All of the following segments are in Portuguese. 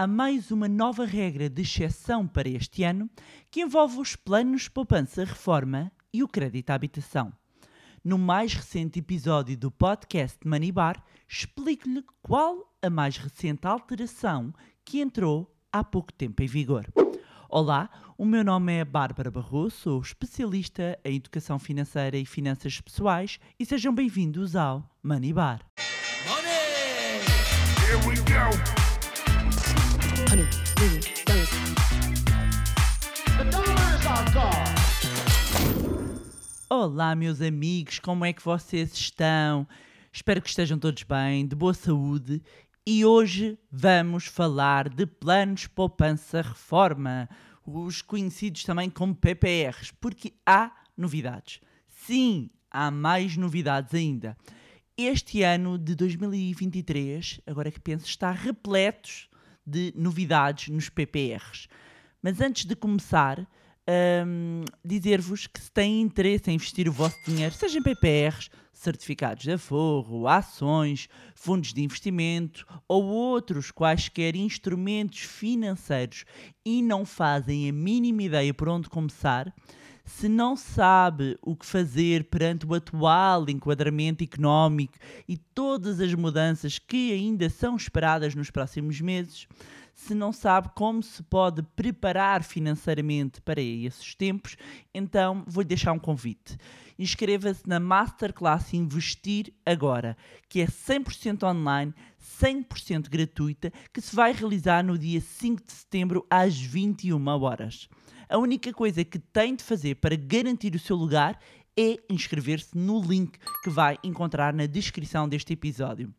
há mais uma nova regra de exceção para este ano que envolve os planos de poupança-reforma e o crédito à habitação. No mais recente episódio do podcast Money Bar, explico-lhe qual a mais recente alteração que entrou há pouco tempo em vigor. Olá, o meu nome é Bárbara Barroso, sou especialista em educação financeira e finanças pessoais e sejam bem-vindos ao Money Bar. Money! Olá, meus amigos, como é que vocês estão? Espero que estejam todos bem, de boa saúde. E hoje vamos falar de planos poupança-reforma, os conhecidos também como PPRs, porque há novidades. Sim, há mais novidades ainda. Este ano de 2023, agora que penso, está repleto de novidades nos PPRs. Mas antes de começar, hum, dizer-vos que se têm interesse em investir o vosso dinheiro, seja em PPRs, certificados de aforro, ações, fundos de investimento ou outros quaisquer instrumentos financeiros e não fazem a mínima ideia por onde começar, se não sabe o que fazer perante o atual enquadramento económico e todas as mudanças que ainda são esperadas nos próximos meses, se não sabe como se pode preparar financeiramente para esses tempos, então vou-lhe deixar um convite. Inscreva-se na Masterclass Investir Agora, que é 100% online, 100% gratuita, que se vai realizar no dia 5 de setembro às 21 horas. A única coisa que tem de fazer para garantir o seu lugar é inscrever-se no link que vai encontrar na descrição deste episódio.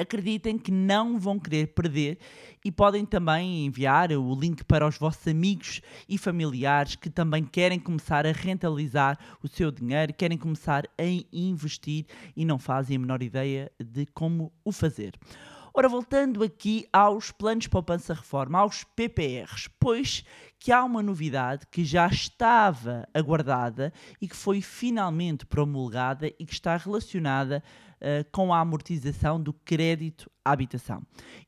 Acreditem que não vão querer perder e podem também enviar o link para os vossos amigos e familiares que também querem começar a rentabilizar o seu dinheiro, querem começar a investir e não fazem a menor ideia de como o fazer. Ora, voltando aqui aos planos de poupança-reforma, aos PPRs, pois que há uma novidade que já estava aguardada e que foi finalmente promulgada e que está relacionada uh, com a amortização do crédito à habitação.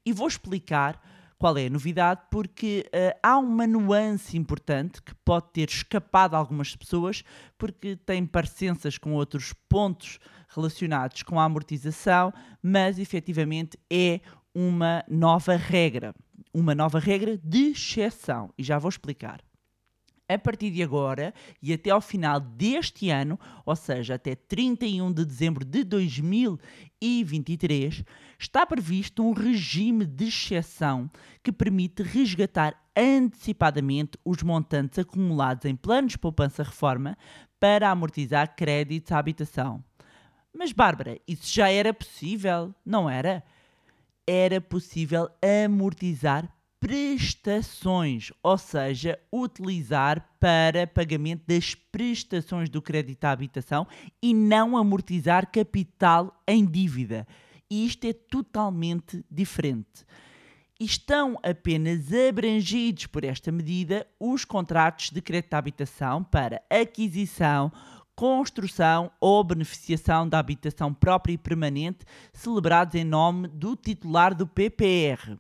E vou explicar qual é a novidade, porque uh, há uma nuance importante que pode ter escapado a algumas pessoas, porque tem parecenças com outros pontos relacionados com a amortização, mas efetivamente é uma nova regra. Uma nova regra de exceção. E já vou explicar. A partir de agora e até ao final deste ano, ou seja, até 31 de dezembro de 2023, está previsto um regime de exceção que permite resgatar antecipadamente os montantes acumulados em planos de poupança-reforma para amortizar créditos à habitação. Mas, Bárbara, isso já era possível, não era? Era possível amortizar prestações, ou seja, utilizar para pagamento das prestações do crédito à habitação e não amortizar capital em dívida. E isto é totalmente diferente. Estão apenas abrangidos por esta medida os contratos de crédito à habitação para aquisição, construção ou beneficiação da habitação própria e permanente celebrados em nome do titular do PPR.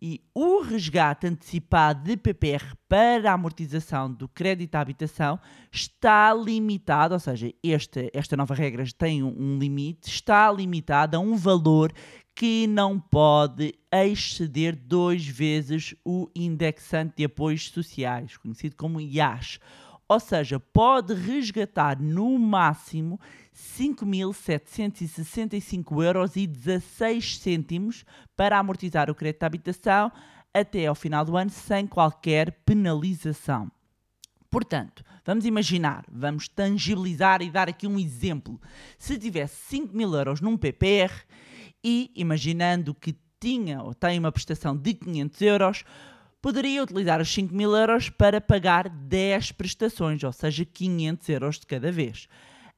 E o resgate antecipado de PPR para a amortização do crédito à habitação está limitado, ou seja, esta, esta nova regra tem um, limite, está limitado a um valor que não pode exceder duas vezes o indexante de apoios sociais, conhecido como IAS. Ou seja, pode resgatar no máximo 5.765 euros e 16 cêntimos para amortizar o crédito de habitação até ao final do ano sem qualquer penalização. Portanto, vamos imaginar, vamos tangibilizar e dar aqui um exemplo. Se tivesse 5 mil euros num PPR e imaginando que tinha ou tem uma prestação de 500 euros, poderia utilizar os 5 mil euros para pagar 10 prestações, ou seja, 500 euros de cada vez.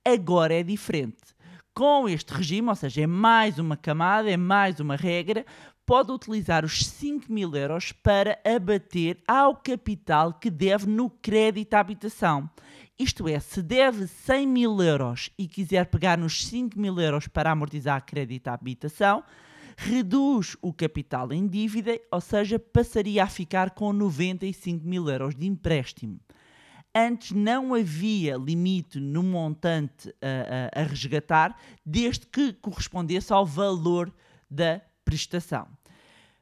Agora é diferente. Com este regime, ou seja, é mais uma camada, é mais uma regra, pode utilizar os 5 mil euros para abater ao capital que deve no crédito à habitação. Isto é, se deve 100 mil euros e quiser pegar nos 5 mil euros para amortizar crédito à habitação, reduz o capital em dívida, ou seja, passaria a ficar com 95 mil euros de empréstimo. Antes não havia limite no montante a, a, a resgatar, desde que correspondesse ao valor da prestação.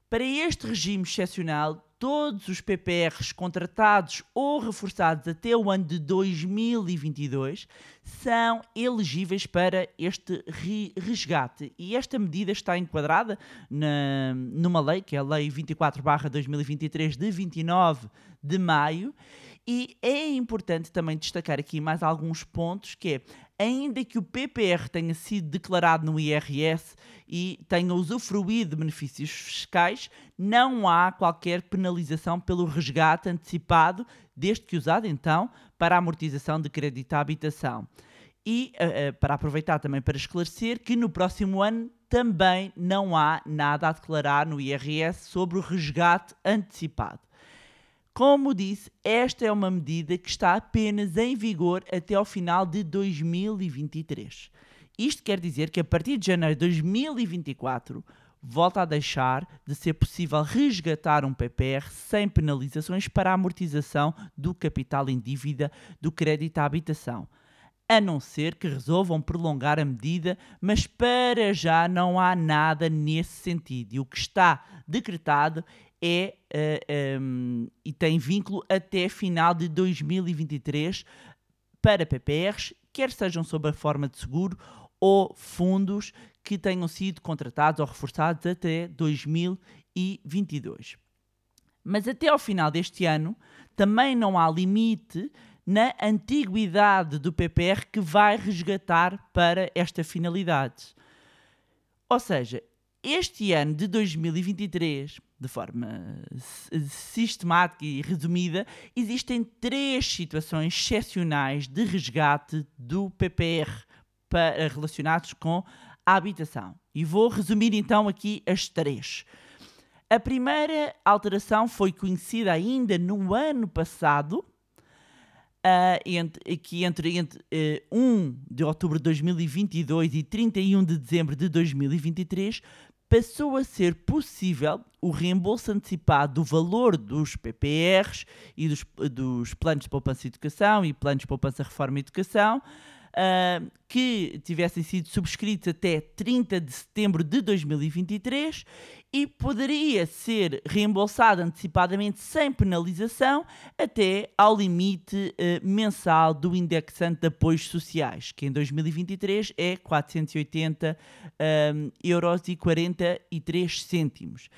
Para este regime excepcional, todos os PPRs contratados ou reforçados até o ano de 2022 são elegíveis para este resgate. E esta medida está enquadrada na, numa lei, que é a Lei 24-2023, de 29 de maio. E é importante também destacar aqui mais alguns pontos, que é ainda que o PPR tenha sido declarado no IRS e tenha usufruído de benefícios fiscais, não há qualquer penalização pelo resgate antecipado, desde que usado então para a amortização de crédito à habitação. E uh, uh, para aproveitar também para esclarecer que no próximo ano também não há nada a declarar no IRS sobre o resgate antecipado. Como disse, esta é uma medida que está apenas em vigor até ao final de 2023. Isto quer dizer que a partir de janeiro de 2024 volta a deixar de ser possível resgatar um PPR sem penalizações para a amortização do capital em dívida do crédito à habitação. A não ser que resolvam prolongar a medida, mas para já não há nada nesse sentido. E o que está decretado é uh, eh, um, ehm, e tem vínculo até final de 2023 para PPRs, quer sejam sob a forma de seguro ou fundos que tenham sido contratados ou reforçados até 2022. Mas até ao final deste ano também não há limite na antiguidade do PPR que vai resgatar para esta finalidade. Ou seja, este ano de 2023, de forma sistemática e resumida, existem três situações excepcionais de resgate do PPR para, relacionados com a habitação. E vou resumir então aqui as três. A primeira alteração foi conhecida ainda no ano passado, uh, entre, que entre, entre uh, 1 de outubro de 2022 e 31 de dezembro de 2023 passou a ser possível o reembolso antecipado do valor dos PPRs e dos, dos planos de poupança e educação e planos de poupança reforma e educação uh, que tivessem sido subscritos até 30 de setembro de 2023 e poderia ser reembolsado antecipadamente sem penalização até ao limite uh, mensal do indexante de apoios sociais, que em 2023 é 480 um, euros e 43 cêntimos.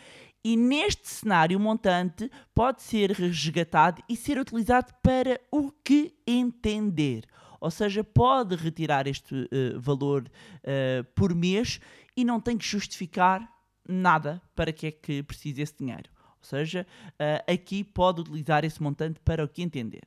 E neste cenário, o montante pode ser resgatado e ser utilizado para o que entender. Ou seja, pode retirar este uh, valor uh, por mês e não tem que justificar nada para que é que precisa esse dinheiro. Ou seja, uh, aqui pode utilizar esse montante para o que entender.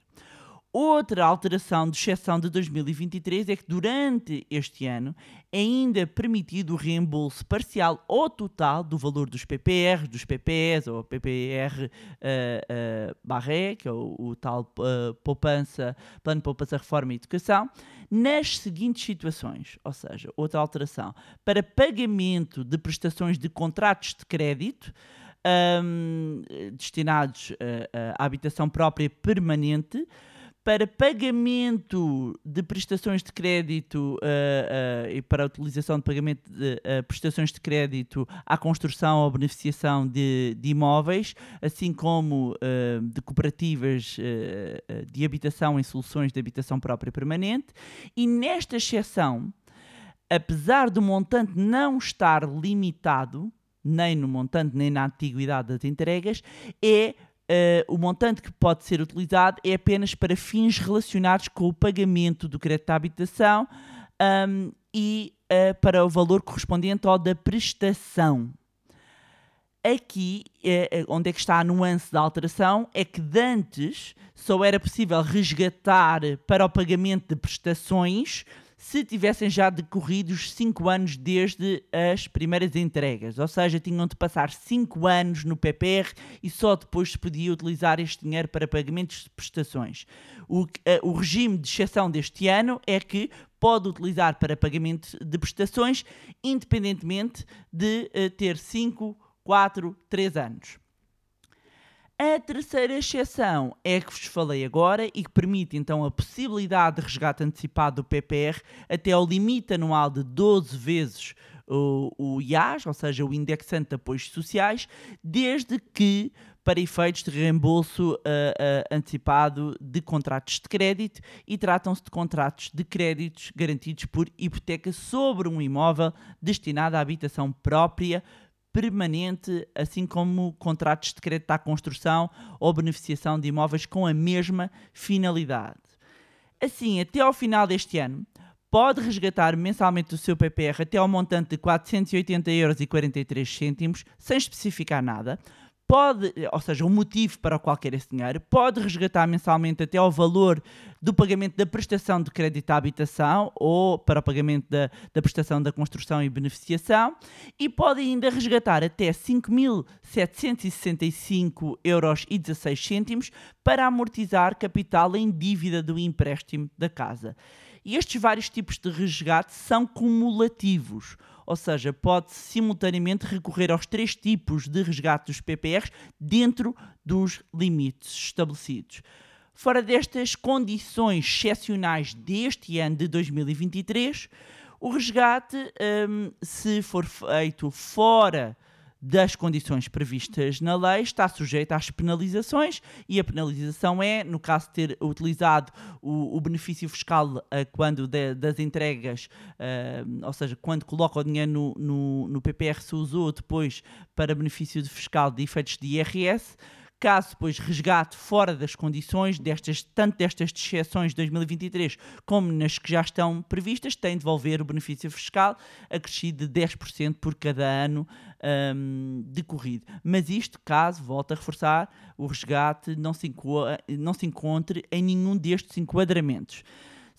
Outra alteração de exceção de 2023 é que durante este ano é ainda permitido o reembolso parcial ou total do valor dos PPR, dos PPEs ou PPR uh, uh, barré, que é o, o tal uh, poupança, plano de poupança, reforma e educação, nas seguintes situações, ou seja, outra alteração, para pagamento de prestações de contratos de crédito, um, destinados à habitação própria permanente, para pagamento de prestações de crédito uh, uh, e para a utilização de pagamento de uh, prestações de crédito à construção ou beneficiação de, de imóveis, assim como de cooperativas de habitação em soluções de habitação própria permanente. E nesta exceção, apesar do montante não estar limitado, nem no montante nem na antiguidade das entregas, é Uh, o montante que pode ser utilizado é apenas para fins relacionados com o pagamento do crédito à habitação um, e uh, para o valor correspondente ao da prestação. Aqui, uh, onde é que está a nuance da alteração, é que antes só era possível resgatar para o pagamento de prestações se tivessem já decorrido os 5 anos desde as primeiras entregas, ou seja, tinham de passar 5 anos no PPR e só depois se podia utilizar este dinheiro para pagamentos de prestações. O, uh, o regime de exceção deste ano é que pode utilizar para pagamento de prestações, independentemente de eh, ter 5, 4, 3 anos. A terceira exceção é a que vos falei agora e que permite então a possibilidade de resgate antecipado do PPR até ao limite anual de 12 vezes o, o IAS, ou seja, o indexante de apoios sociais, desde que para efeitos de reembolso uh, uh, antecipado de contratos de crédito e tratam-se de contratos de créditos garantidos por hipoteca sobre um imóvel destinado à habitação própria permanente, assim como contratos de crédito à construção ou beneficiação de imóveis com a mesma finalidade. Assim, até ao final deste ano, pode resgatar mensalmente o seu PPR até ao montante de 480,43 euros, sem especificar nada, pode, ou seja, o motivo para o qual quer esse dinheiro, pode resgatar mensalmente até ao valor do pagamento da prestação de crédito à habitação ou para o pagamento da, da prestação da construção e beneficiação e pode ainda resgatar até 5.765 euros e 16 cêntimos para amortizar capital em dívida do empréstimo da casa. E estes vários tipos de resgate são cumulativos, ou seja, pode simultaneamente recorrer aos três tipos de resgate dos PPRs dentro dos limites estabelecidos. Fora destas condições excepcionais deste ano de 2023, o resgate, um, se for feito fora das condições previstas na lei está sujeita às penalizações e a penalização é, no caso de ter utilizado o, o benefício fiscal uh, quando de, das entregas, uh, ou seja, quando coloca o dinheiro no, no, no PPR se usou depois para benefício de fiscal de efeitos de IRS, Caso depois resgate fora das condições, destas, tanto destas exceções de 2023 como nas que já estão previstas, tem de devolver o benefício fiscal acrescido de 10% por cada ano um, decorrido. Mas isto, caso, volto a reforçar, o resgate não se, não se encontre em nenhum destes enquadramentos.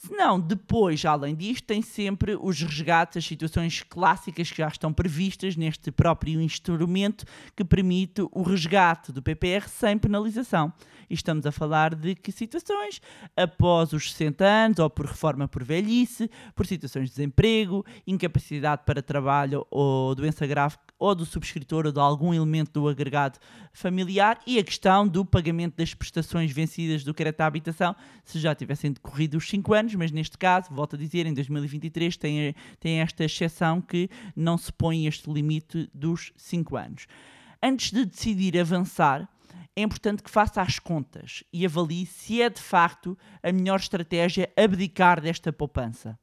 Se não, depois, além disto, tem sempre os resgates, as situações clássicas que já estão previstas neste próprio instrumento que permite o resgate do PPR sem penalização. E estamos a falar de que situações? Após os 60 anos, ou por reforma por velhice, por situações de desemprego, incapacidade para trabalho ou doença grave ou do subscritor ou de algum elemento do agregado familiar e a questão do pagamento das prestações vencidas do crédito à habitação se já tivessem decorrido os 5 anos, mas neste caso, volto a dizer, em 2023 tem, tem esta exceção que não se põe este limite dos 5 anos. Antes de decidir avançar, é importante que faça as contas e avalie se é de facto a melhor estratégia abdicar desta poupança.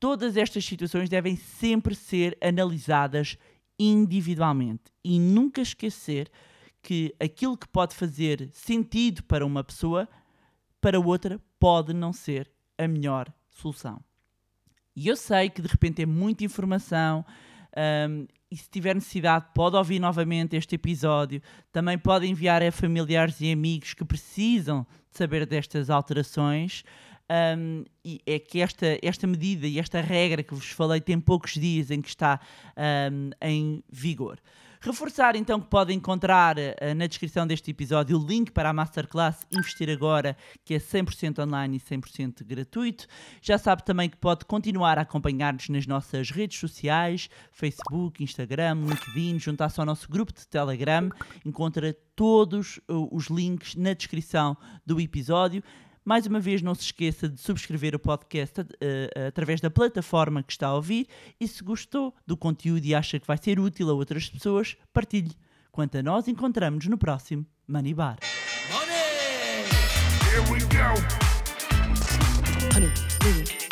Todas estas situações devem sempre ser analisadas individualmente e nunca esquecer que aquilo que pode fazer sentido para uma pessoa, para outra pode não ser a melhor solução. E eu sei que de repente é muita informação. Um, e se tiver necessidade, pode ouvir novamente este episódio. Também pode enviar a familiares e amigos que precisam de saber destas alterações um, e é que esta, esta medida e esta regra que vos falei tem poucos dias em que está um, em vigor. Reforçar então que podem encontrar uh, na descrição deste episódio o link para a Masterclass Investir Agora, que é 100% online e 100% gratuito. Já sabe também que pode continuar a acompanhar-nos nas nossas redes sociais, Facebook, Instagram, LinkedIn, juntar-se ao nosso grupo de Telegram. Encontra todos uh, os links na descrição do episódio. Mais uma vez, não se esqueça de subscrever o podcast uh, através da plataforma que está a ouvir e se gostou do conteúdo e acha que vai ser útil a outras pessoas, partilhe. Quanto a nós, encontramos no próximo Money Bar. Money! Here we go. Honey,